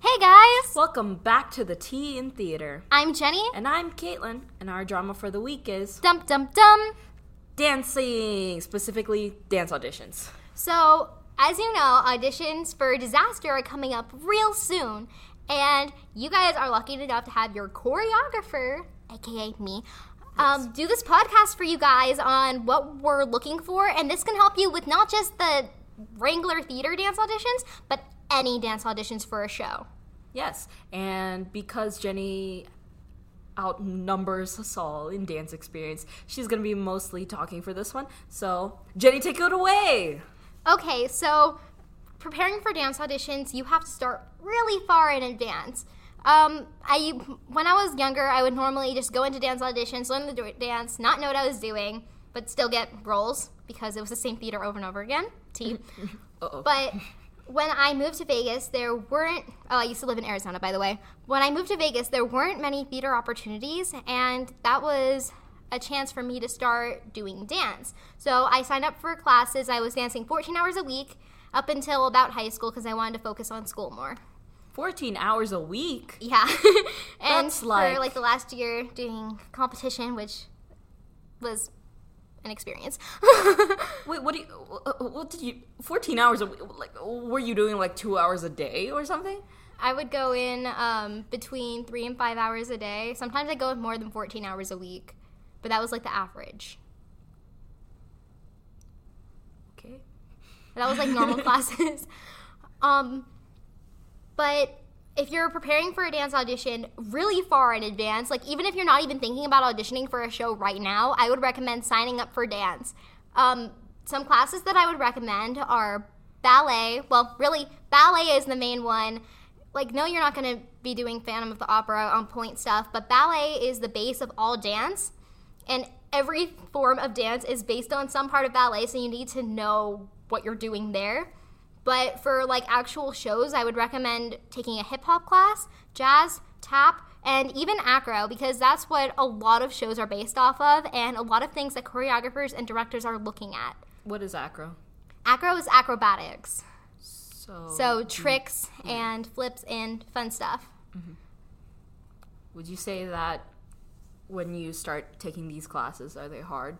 Hey guys! Welcome back to the Tea in Theater. I'm Jenni. And I'm Kaitlyne, and our drama for the week is Dum dum dum. dancing, specifically dance auditions. So, as you know, auditions for Disaster are coming up real soon. And you guys are lucky enough to have your choreographer, aka me, um, do this podcast for you guys on what we're looking for. And this can help you with not just the Wrangler Theater dance auditions, but any dance auditions for a show. Yes, and because Jenni outnumbers us all in dance experience, she's gonna be mostly talking for this one. So, Jenni, take it away! Okay, so preparing for dance auditions, you have to start really far in advance. Um, I when I was younger, I would normally just go into dance auditions, learn the dance, not know what I was doing, but still get roles because it was the same theater over and over again. T. But when I moved to Vegas, there weren't. Oh, I used to live in Arizona, by the way. When I moved to Vegas, there weren't many theater opportunities, and that was a chance for me to start doing dance. So I signed up for classes. I was dancing 14 hours a week up until about high school because I wanted to focus on school more. 14 hours a week? Yeah. and That's for like- like the last year doing competition, which was an experience. Wait, what do you, uh, what did you, 14 hours a week, like, were you doing like two hours a day or something? I would go in um, between three and five hours a day. Sometimes I go with more than 14 hours a week, but that was like the average. Okay. That was like normal classes. Um, but if you're preparing for a dance audition really far in advance, like even if you're not even thinking about auditioning for a show right now, I would recommend signing up for dance. Um, some classes that I would recommend are ballet. Well, really, ballet is the main one. Like, no, you're not going to be doing Phantom of the Opera on point stuff, but ballet is the base of all dance. And every form of dance is based on some part of ballet, so you need to know what you're doing there. But for like actual shows, I would recommend taking a hip hop class, jazz, tap, and even acro because that's what a lot of shows are based off of and a lot of things that choreographers and directors are looking at. What is acro? Acro is acrobatics. So, So tricks and flips and fun stuff. would you say that when you start taking these classes, are they hard?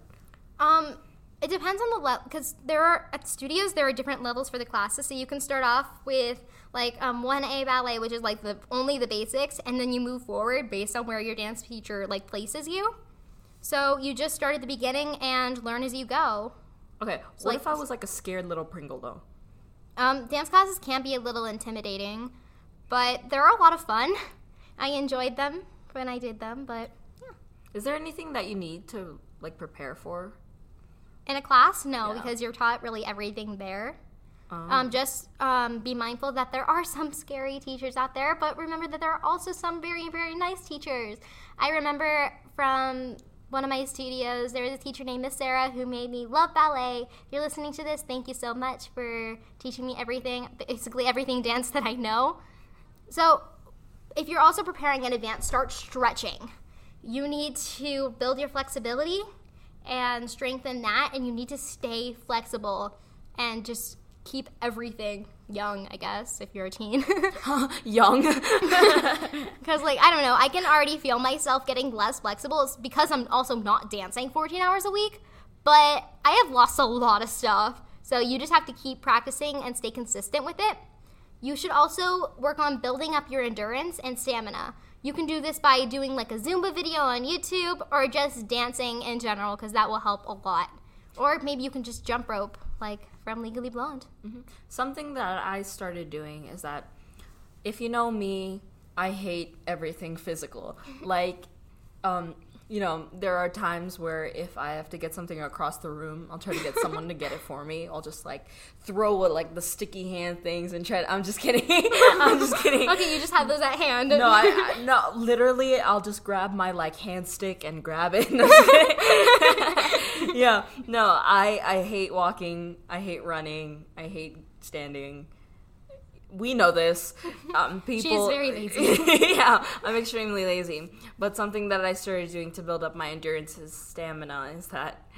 Um, it depends on the level because there are at studios there are different levels for the classes. So you can start off with like um, 1A ballet, which is like the only the basics, and then you move forward based on where your dance teacher like places you. So you just start at the beginning and learn as you go. Okay, what like- if I was like a scared little Pringle though? Um, dance classes can be a little intimidating, but they're a lot of fun. I enjoyed them when I did them, but yeah. Is there anything that you need to like prepare for? In a class, no, Yeah. because you're taught really everything there. Um, Um, just um, be mindful that there are some scary teachers out there, but remember that there are also some very, very nice teachers. I remember from one of my studios, there was a teacher named Miss Sarah who made me love ballet. If you're listening to this, thank you so much for teaching me everything, basically everything dance that I know. So, if you're also preparing in advance, start stretching. You need to build your flexibility and strengthen that, and you need to stay flexible and just keep everything young, I guess, if you're a teen. young. Because, like, I don't know, I can already feel myself getting less flexible. It's because I'm also not dancing 14 hours a week, but I have lost a lot of stuff. So you just have to keep practicing and stay consistent with it. You should also work on building up your endurance and stamina. You can do this by doing like a Zumba video on YouTube or just dancing in general because that will help a lot. Or maybe you can just jump rope like from Legally Blonde. Something that I started doing is that if you know me, I hate everything physical. Like, um, you know, there are times where if I have to get something across the room, I'll try to get someone to get it for me. I'll just like throw uh, like the sticky hand things and try. To, I'm just kidding. I'm just kidding. Okay, you just have those at hand. No, I, I no. Literally, I'll just grab my like hand stick and grab it. Yeah, no. I I hate walking. I hate running. I hate standing. We know this. Um, people. very lazy. yeah, I'm extremely lazy. But something that I started doing to build up my endurance and stamina is that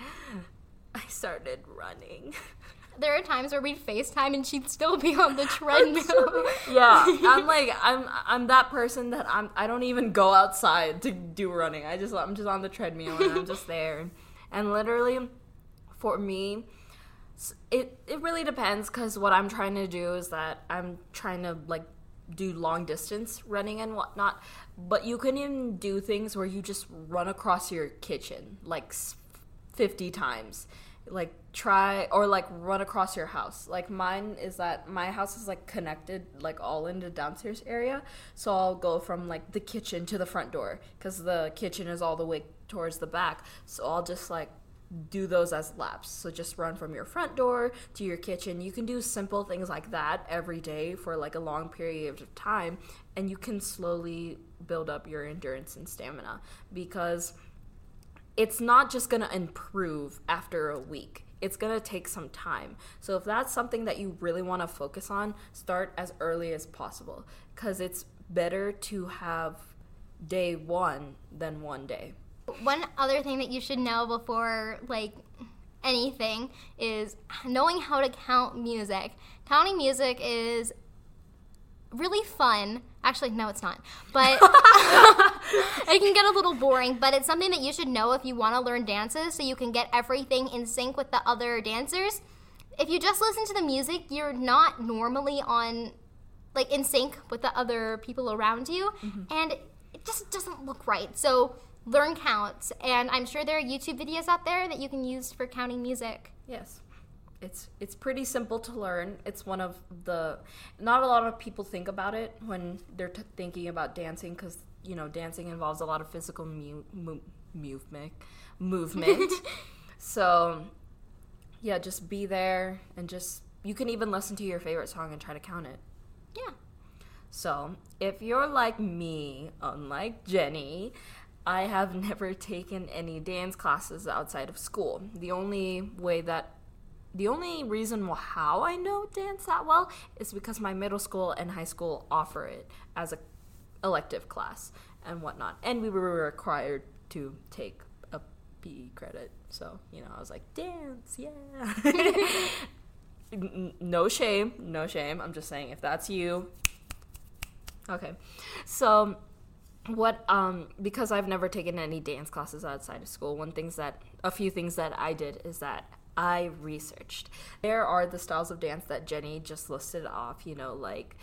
I started running. there are times where we'd FaceTime and she'd still be on the treadmill. yeah, I'm like I'm I'm that person that I'm I don't even go outside to do running. I just I'm just on the treadmill and I'm just there. And literally for me it it really depends cuz what I'm trying to do is that I'm trying to like do long distance running and whatnot. But you can even do things where you just run across your kitchen like 50 times like try or like run across your house like mine is that my house is like connected like all in the downstairs area so i'll go from like the kitchen to the front door because the kitchen is all the way towards the back so i'll just like do those as laps so just run from your front door to your kitchen you can do simple things like that every day for like a long period of time and you can slowly build up your endurance and stamina because it's not just going to improve after a week. It's going to take some time. So if that's something that you really want to focus on, start as early as possible cuz it's better to have day 1 than one day. One other thing that you should know before like anything is knowing how to count music. Counting music is really fun. Actually, no, it's not. But it can get a little boring, but it's something that you should know if you want to learn dances so you can get everything in sync with the other dancers. If you just listen to the music, you're not normally on like in sync with the other people around you mm-hmm. and it just doesn't look right. So learn counts and I'm sure there are YouTube videos out there that you can use for counting music. Yes it's it's pretty simple to learn. It's one of the not a lot of people think about it when they're t- thinking about dancing because you know dancing involves a lot of physical mu- mu- movement movement. so yeah, just be there and just you can even listen to your favorite song and try to count it. Yeah. So if you're like me, unlike Jenni, I have never taken any dance classes outside of school. The only way that the only reason how I know dance that well is because my middle school and high school offer it as a elective class and whatnot, and we were required to take a PE credit. So you know, I was like, dance, yeah. no shame, no shame. I'm just saying, if that's you, okay. So what um because I've never taken any dance classes outside of school, one things that a few things that I did is that I researched. There are the styles of dance that Jenni just listed off, you know, like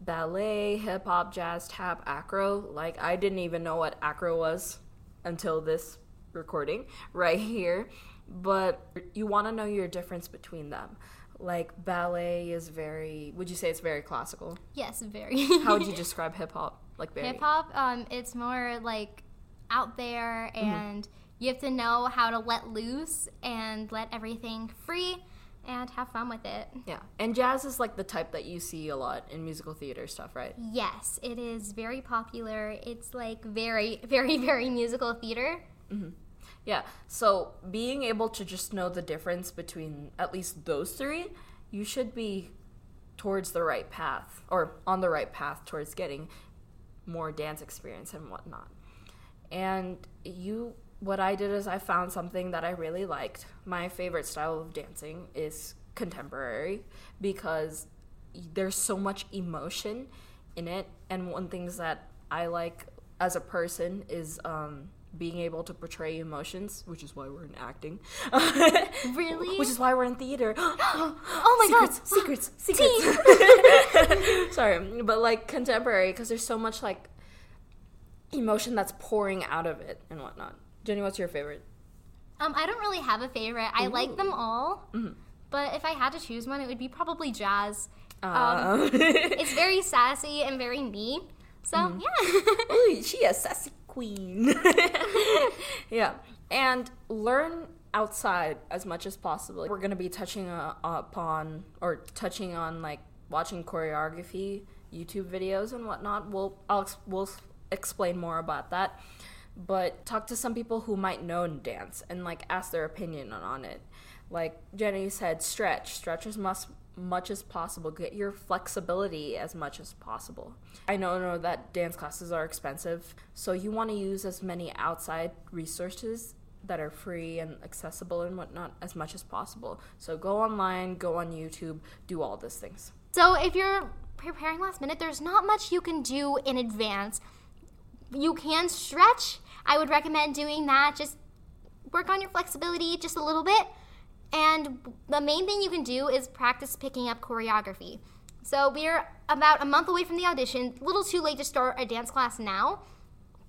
ballet, hip hop, jazz, tap, acro. Like, I didn't even know what acro was until this recording right here. But you want to know your difference between them. Like, ballet is very, would you say it's very classical? Yes, very. How would you describe hip hop? Like, very? Hip hop, um, it's more like out there mm-hmm. and. Mm-hmm you have to know how to let loose and let everything free and have fun with it. Yeah. And jazz is like the type that you see a lot in musical theater stuff, right? Yes, it is very popular. It's like very, very, very musical theater. Mm-hmm. Yeah. So being able to just know the difference between at least those three, you should be towards the right path or on the right path towards getting more dance experience and whatnot. And you what I did is I found something that I really liked. My favorite style of dancing is contemporary because there's so much emotion in it. And one things that I like as a person is um, being able to portray emotions, which is why we're in acting. really? Which is why we're in theater. oh my secrets, god! Secrets, secrets, secrets. Sorry, but like contemporary because there's so much like emotion that's pouring out of it and whatnot. Jenni, what's your favorite? Um, I don't really have a favorite. I Ooh. like them all, mm-hmm. but if I had to choose one, it would be probably jazz. Uh. Um, it's very sassy and very me. So mm-hmm. yeah. Ooh, she a sassy queen. yeah, and learn outside as much as possible. We're gonna be touching uh, upon or touching on like watching choreography, YouTube videos, and whatnot. We'll I'll we'll explain more about that but talk to some people who might know dance and like ask their opinion on it. Like Jenny said, stretch, stretch as much much as possible. Get your flexibility as much as possible. I know, know that dance classes are expensive, so you want to use as many outside resources that are free and accessible and whatnot as much as possible. So go online, go on YouTube, do all these things. So if you're preparing last minute, there's not much you can do in advance. You can stretch. I would recommend doing that. Just work on your flexibility just a little bit. And the main thing you can do is practice picking up choreography. So we're about a month away from the audition. A little too late to start a dance class now,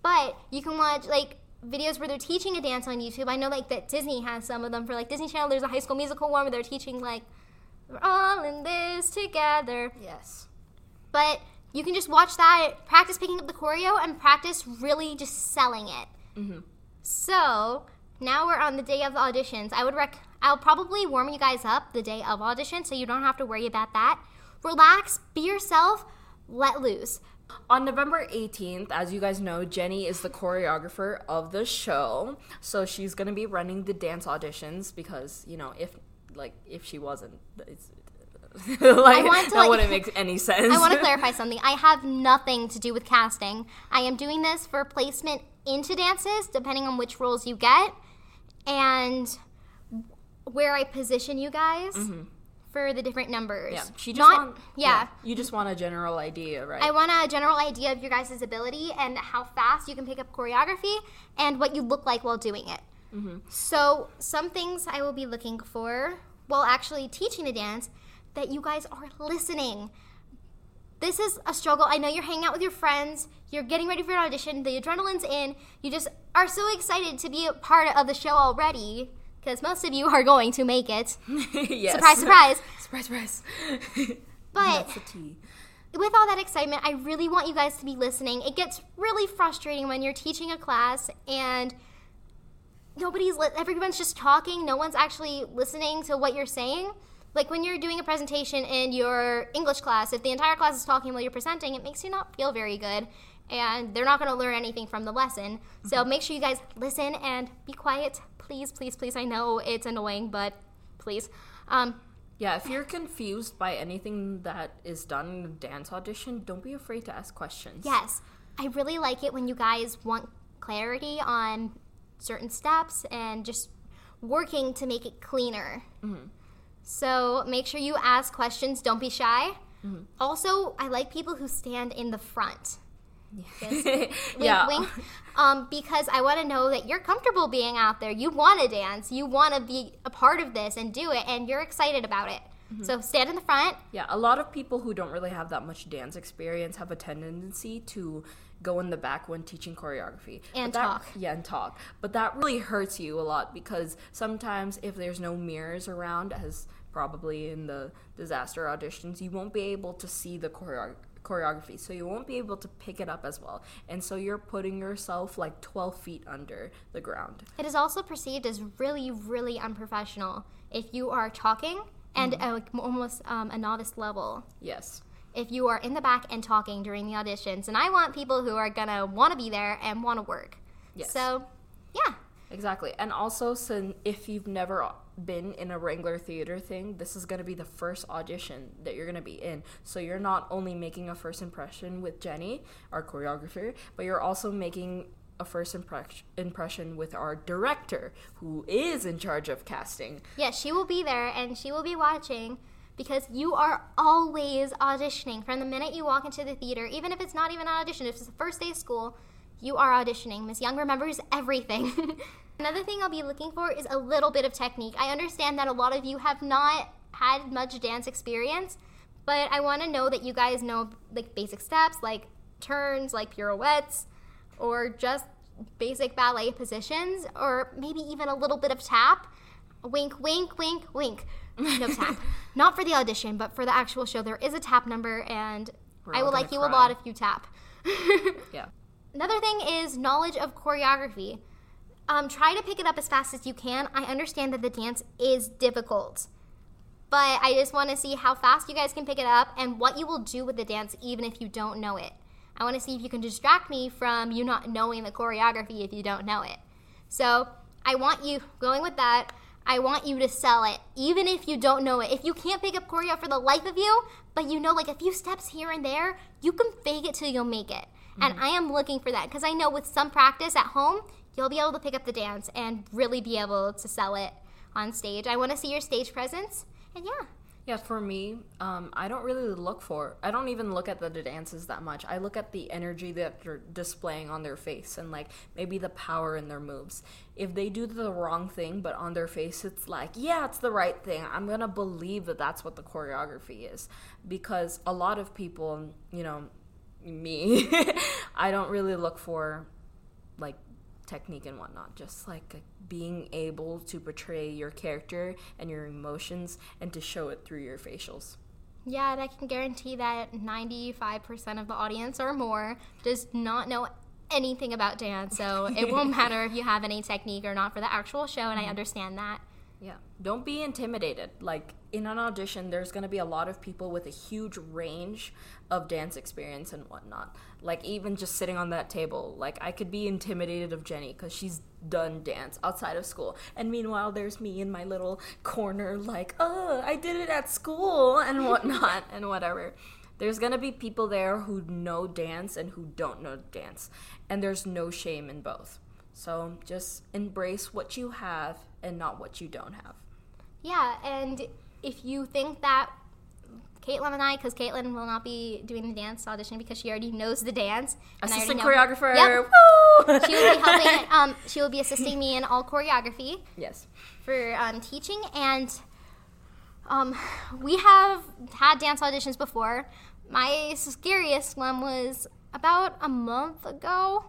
but you can watch like videos where they're teaching a dance on YouTube. I know like that Disney has some of them for like Disney Channel. There's a High School Musical one where they're teaching like we're all in this together. Yes. But you can just watch that, practice picking up the choreo, and practice really just selling it. Mm-hmm. So now we're on the day of the auditions. I would rec. I'll probably warm you guys up the day of audition, so you don't have to worry about that. Relax, be yourself, let loose. On November 18th, as you guys know, Jenny is the choreographer of the show. So she's going to be running the dance auditions because, you know, if like if she wasn't it's like want to, that like- wouldn't make any sense. I want to clarify something. I have nothing to do with casting. I am doing this for placement into dances, depending on which roles you get, and where I position you guys for the different numbers. Mm-hmm. Yeah, she just Not, want, yeah. You just want a general idea, right? I want a general idea of your guys' ability and how fast you can pick up choreography and what you look like while doing it. Mm-hmm. So, some things I will be looking for while actually teaching the dance that you guys are listening. This is a struggle. I know you're hanging out with your friends, you're getting ready for an audition, the adrenaline's in, you just are so excited to be a part of the show already because most of you are going to make it. yes. Surprise, surprise. surprise, surprise. But That's the tea. with all that excitement, I really want you guys to be listening. It gets really frustrating when you're teaching a class and nobody's li- everyone's just talking. No one's actually listening to what you're saying. Like when you're doing a presentation in your English class, if the entire class is talking while you're presenting, it makes you not feel very good. And they're not going to learn anything from the lesson. So make sure you guys listen and be quiet. Please, please, please. I know it's annoying, but please. Um, Yeah, if you're confused by anything that is done in a dance audition, don't be afraid to ask questions. Yes, I really like it when you guys want clarity on certain steps and just working to make it cleaner. Mm-hmm. So make sure you ask questions. Don't be shy. Mm-hmm. Also, I like people who stand in the front. Just wink, yeah. wink. Um, because I want to know that you're comfortable being out there. You want to dance. You want to be a part of this and do it, and you're excited about it. Mm-hmm. So stand in the front. Yeah, a lot of people who don't really have that much dance experience have a tendency to go in the back when teaching choreography And that- talk. Yeah, and talk. But that really hurts you a lot because sometimes if there's no mirrors around, as probably in the disaster auditions, you won't be able to see the choreo- choreography, so you won't be able to pick it up as well. And so you're putting yourself like 12 feet under the ground. It is also perceived as really, really unprofessional if you are talking and Mm-hmm. at like almost um, a novice level. Yes. If you are in the back and talking during the auditions, and I want people who are gonna want to be there and want to work. Yes. So, yeah, Exactly. And also, since if you've never been in a Wrangler theater thing, this is going to be the first audition that you're going to be in. So you're not only making a first impression with Jenni, our choreographer, but you're also making a first impress- impression with our director, who is in charge of casting. yeah, she will be there and she will be watching because you are always auditioning from the minute you walk into the theater, even if it's not even an audition. If it's the first day of school, you are auditioning. Miss Young remembers everything. Another thing I'll be looking for is a little bit of technique. I understand that a lot of you have not had much dance experience, but I want to know that you guys know like basic steps, like turns, like pirouettes, or just basic ballet positions, or maybe even a little bit of tap. Wink, wink, wink, wink. No tap. Not for the audition, but for the actual show. There is a tap number, and We're I will like you cry. a lot if you tap. Yeah. Another thing is knowledge of choreography. Um, try to pick it up as fast as you can. I understand that the dance is difficult, but I just want to see how fast you guys can pick it up and what you will do with the dance, even if you don't know it. I want to see if you can distract me from you not knowing the choreography if you don't know it. So I want you going with that. I want you to sell it, even if you don't know it. If you can't pick up choreo for the life of you, but you know like a few steps here and there, you can fake it till you'll make it. And mm-hmm. I am looking for that because I know with some practice at home, you'll be able to pick up the dance and really be able to sell it on stage. I want to see your stage presence. And yeah, Yeah, for me, um, I don't really look for. I don't even look at the dances that much. I look at the energy that they're displaying on their face and like maybe the power in their moves. If they do the wrong thing, but on their face it's like, yeah, it's the right thing. I'm gonna believe that that's what the choreography is because a lot of people, you know, me, I don't really look for like technique and whatnot. Just like being able to portray your character and your emotions and to show it through your facials. Yeah, and I can guarantee that 95% of the audience or more does not know anything about dance. So it won't matter if you have any technique or not for the actual show, and I mm-hmm. understand that. Yeah. Don't be intimidated. Like in an audition, there's going to be a lot of people with a huge range of dance experience and whatnot. Like even just sitting on that table, like I could be intimidated of Jenni because she's done dance outside of school, and meanwhile there's me in my little corner, like, oh, I did it at school and whatnot and whatever. There's gonna be people there who know dance and who don't know dance, and there's no shame in both. So just embrace what you have and not what you don't have. Yeah, and if you think that Kaitlyne and I, because Kaitlyne will not be doing the dance audition because she already knows the dance. and I already Assistant choreographer. Yep. Woo! She will be helping. Um, she will be assisting me in all choreography yes. for um, teaching, and um, we have had dance auditions before. My scariest one was about a month ago.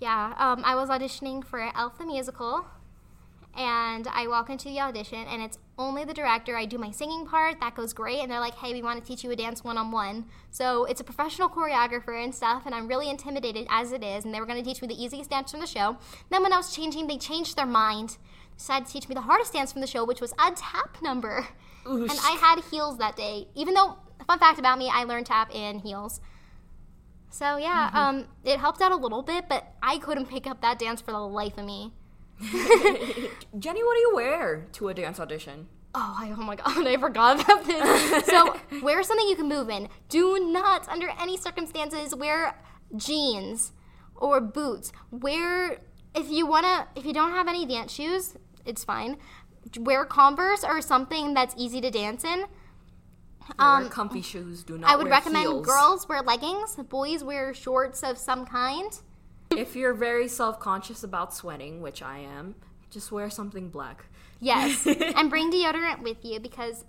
Yeah, um, I was auditioning for Elf the musical, and I walk into the audition, and it's only the director. I do my singing part, that goes great, and they're like, "Hey, we want to teach you a dance one on one." So it's a professional choreographer and stuff, and I'm really intimidated as it is. And they were going to teach me the easiest dance from the show. Then when I was changing, they changed their mind, decided to teach me the hardest dance from the show, which was a tap number. Oosh. And I had heels that day, even though fun fact about me, I learned tap in heels. So yeah, um, it helped out a little bit, but I couldn't pick up that dance for the life of me. Jenni, what do you wear to a dance audition? Oh, I, oh my god, I forgot about this. so, wear something you can move in. Do not, under any circumstances, wear jeans or boots. Wear, if you wanna, if you don't have any dance shoes, it's fine. Wear Converse or something that's easy to dance in. Um, wear comfy shoes. Do not. I would recommend heels. girls wear leggings, boys wear shorts of some kind. If you're very self-conscious about sweating, which I am, just wear something black. Yes, and bring deodorant with you because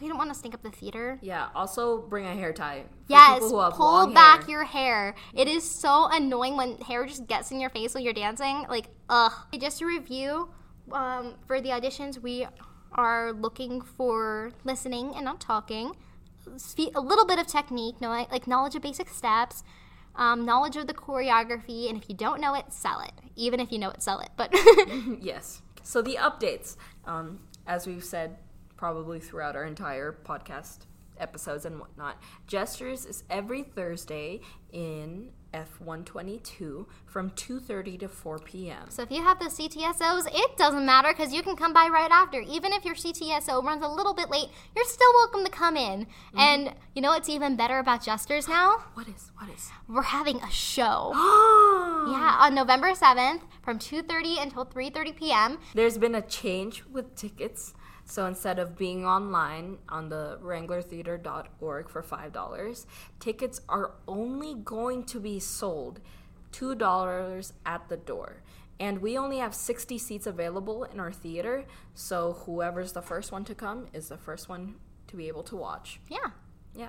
we don't want to stink up the theater. Yeah. Also, bring a hair tie. For Yes, people who have pull back hair. your hair. It is so annoying when hair just gets in your face while you're dancing. Like, ugh. Just to review, um, for the auditions, we are looking for listening and not talking, a little bit of technique, like knowledge of basic steps, um, knowledge of the choreography, and if you don't know it, sell it. Even if you know it, sell it. But Yes. So the updates, um, as we've said probably throughout our entire podcast episodes and whatnot, Jesters is every Thursday in F122 from 2.30 to 4 p.m. So if you have those CTSOs, it doesn't matter because you can come by right after. Even if your CTSO runs a little bit late, you're still welcome to come in. Mm-hmm. And you know what's even better about Jesters now? What is? What is? We're having a show. yeah. yeah, on November 7th from 2:30 until 3:30 p.m. There's been a change with tickets. So instead of being online on the wranglertheater.org for $5, tickets are only going to be sold $2 at the door. And we only have 60 seats available in our theater, so whoever's the first one to come is the first one to be able to watch. Yeah. Yeah.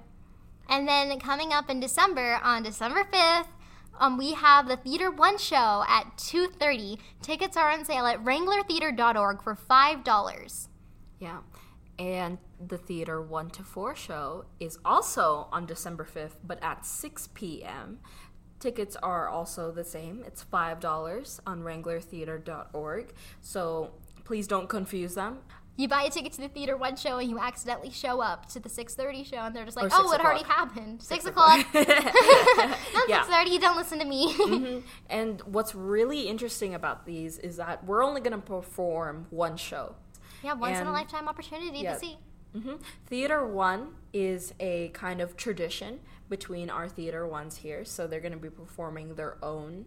And then coming up in December, on December 5th, um, we have the Theater One show at 2.30. Tickets are on sale at wranglertheater.org for $5. Yeah. And the Theater 1 to 4 show is also on December 5th, but at 6 p.m. Tickets are also the same. It's $5 on wranglertheater.org. So please don't confuse them. You buy a ticket to the Theater One show and you accidentally show up to the 6.30 show and they're just like, Or oh, 6 it already happened. 6 Six o'clock. o'clock. Not Yeah. 6.30, you don't listen to me. Mhm. And what's really interesting about these is that we're only going to perform one show. Yeah, once in a lifetime opportunity yeah. to see. hmm Theater One is a kind of tradition between our theater ones here, so they're going to be performing their own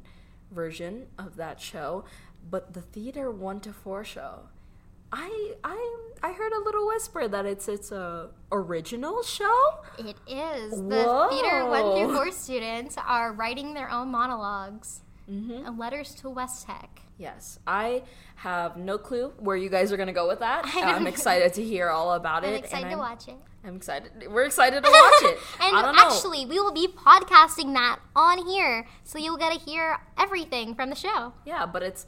version of that show, but the theater one to four show. I I I heard a little whisper that it's it's a original show. It is. The theater one through four students are writing their own monologues Mm-hmm. and letters to West Tech. Yes, I have no clue where you guys are gonna go with that. I'm excited to hear all about it. I'm it. excited and to I'm, watch it. I'm excited. We're excited to watch it. and I don't know. actually, we will be podcasting that on here, so you'll get to hear everything from the show. yeah, but it's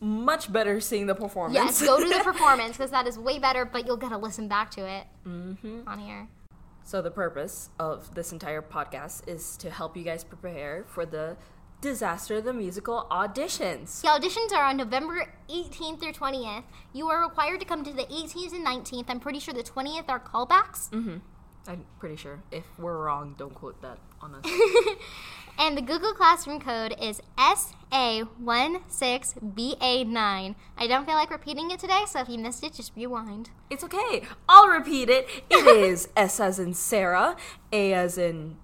much better seeing the performance. Yes, go to the performance because that is way better, but you'll get to listen back to it Mm-hmm. on here. So the purpose of this entire podcast is to help you guys prepare for the disaster the musical auditions. The auditions are on November 18th through 20th. You are required to come to the 18th and 19th. I'm pretty sure the 20th are callbacks. Mm-hmm. I'm pretty sure. If we're wrong, don't quote that on us. And the Google Classroom code is SA16BA9. I don't feel like repeating it today, so if you missed it, just rewind. it's okay. I'll repeat it. It is S as in Sarah, A as in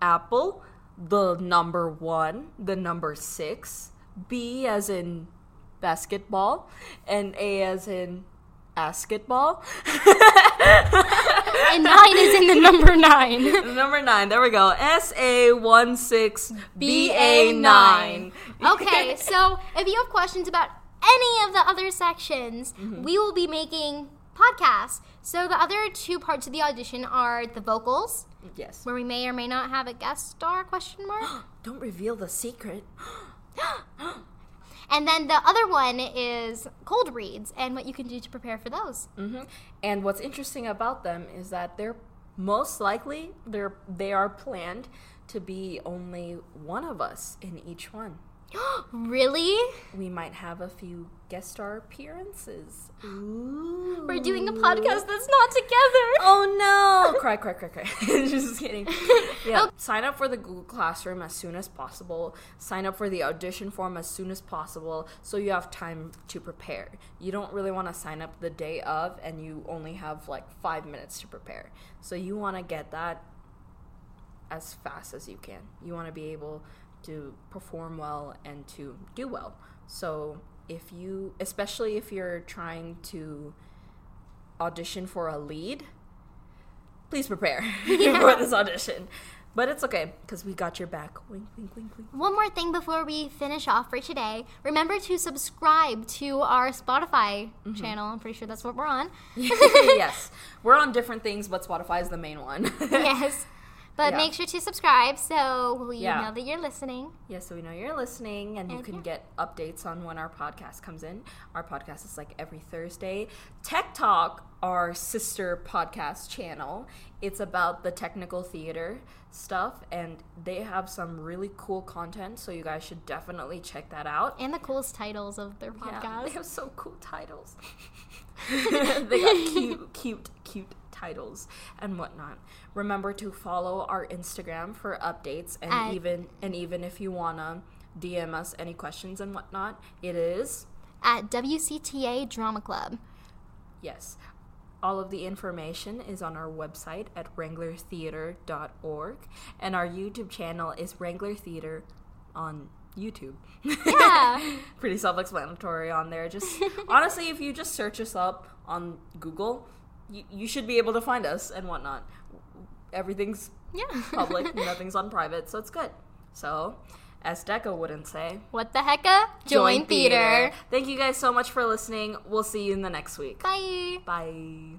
Apple, the number one, the number six, B as in basketball, and A as in basketball. And 9 is in the number 9. Number nine. There we go. S A one six B A nine. okay, so if you have questions about any of the other sections, Mm-hmm. we will be making podcasts. So the other two parts of the audition are the vocals, yes. where we may or may not have a guest star question mark. Don't reveal the secret. and then the other one is cold reads and what you can do to prepare for those. hmm And what's interesting about them is that they're most likely they're they are planned to be only one of us in each one. really? We might have a few guest star appearances. Ooh. We're doing a podcast that's not together. Oh no! cry, cry, cry, cry. Just kidding. Yeah. Sign up for the Google Classroom as soon as possible. Sign up for the audition form as soon as possible so you have time to prepare. You don't really want to sign up the day of and you only have like five minutes to prepare. So you want to get that as fast as you can. You want to be able to perform well and to do well. So if you, especially if you're trying to audition for a lead, please prepare for this audition. But it's okay because we got your back. Wink, wink, wink, wink. One more thing before we finish off for today. Remember to subscribe to our Spotify mm-hmm. channel. I'm pretty sure that's what we're on. yes, we're on different things, but Spotify is the main one. yes. But Yeah. make sure to subscribe so we Yeah. know that you're listening. Yes, so we know you're listening and you can yeah. get updates on when our podcast comes in. Our podcast is like every Thursday. Tech Talk, our sister podcast channel, it's about the technical theater stuff and they have some really cool content, so you guys should definitely check that out. And the coolest titles of their Yeah, podcast. they have so cool titles. they got cute, cute, cute titles and whatnot. Remember to follow our Instagram for updates and At- even and even if you wanna DM us any questions and whatnot, it is At WCTA Drama Club. yes. All of the information is on our website at wranglertheater.org and our YouTube channel is Wrangler Theater on YouTube. Yeah. Pretty self explanatory on there. Just honestly, if you just search us up on Google, you, you should be able to find us and whatnot. Everything's Yeah. public, nothing's on private, so it's good. So, as Deca wouldn't say, What the hecka? Join, theater. Thank you guys so much for listening. We'll see you in the next week. Bye. Bye.